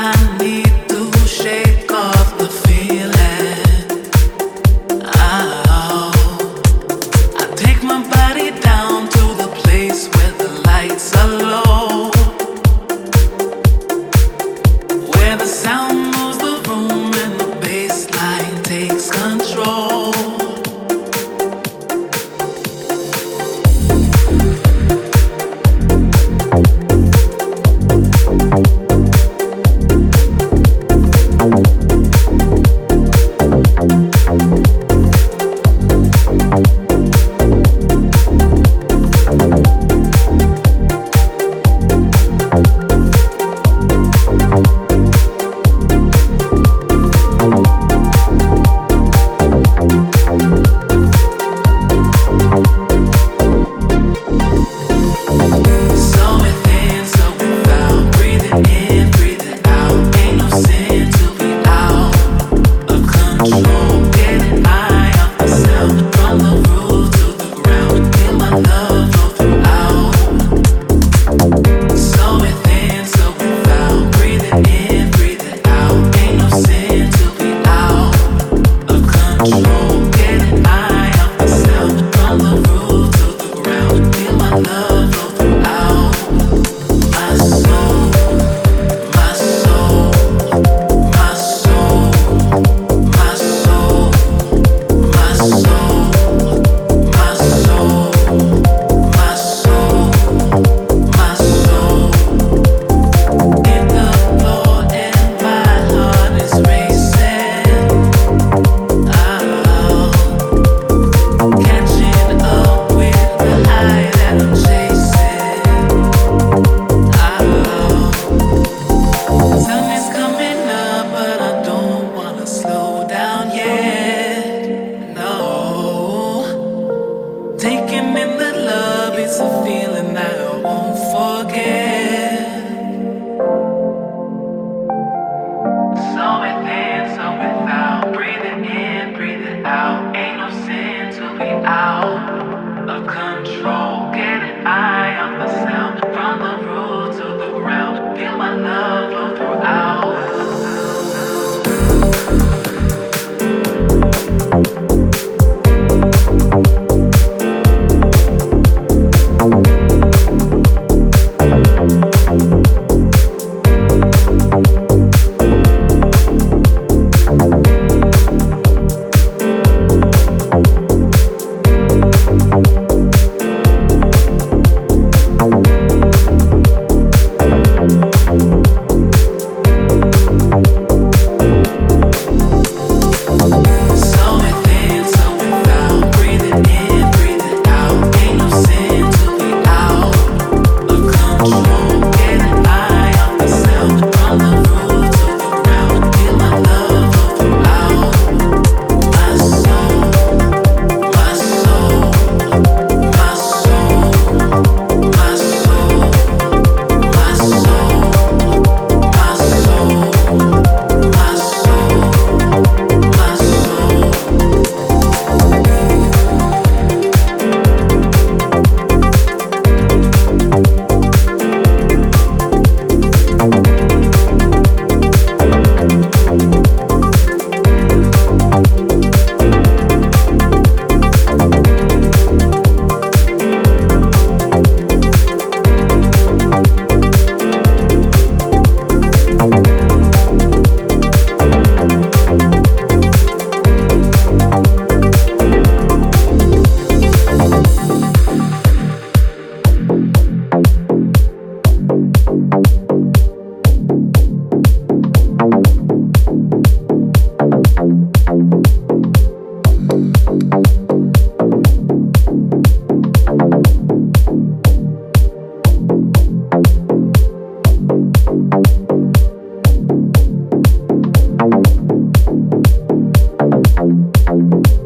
I need I'm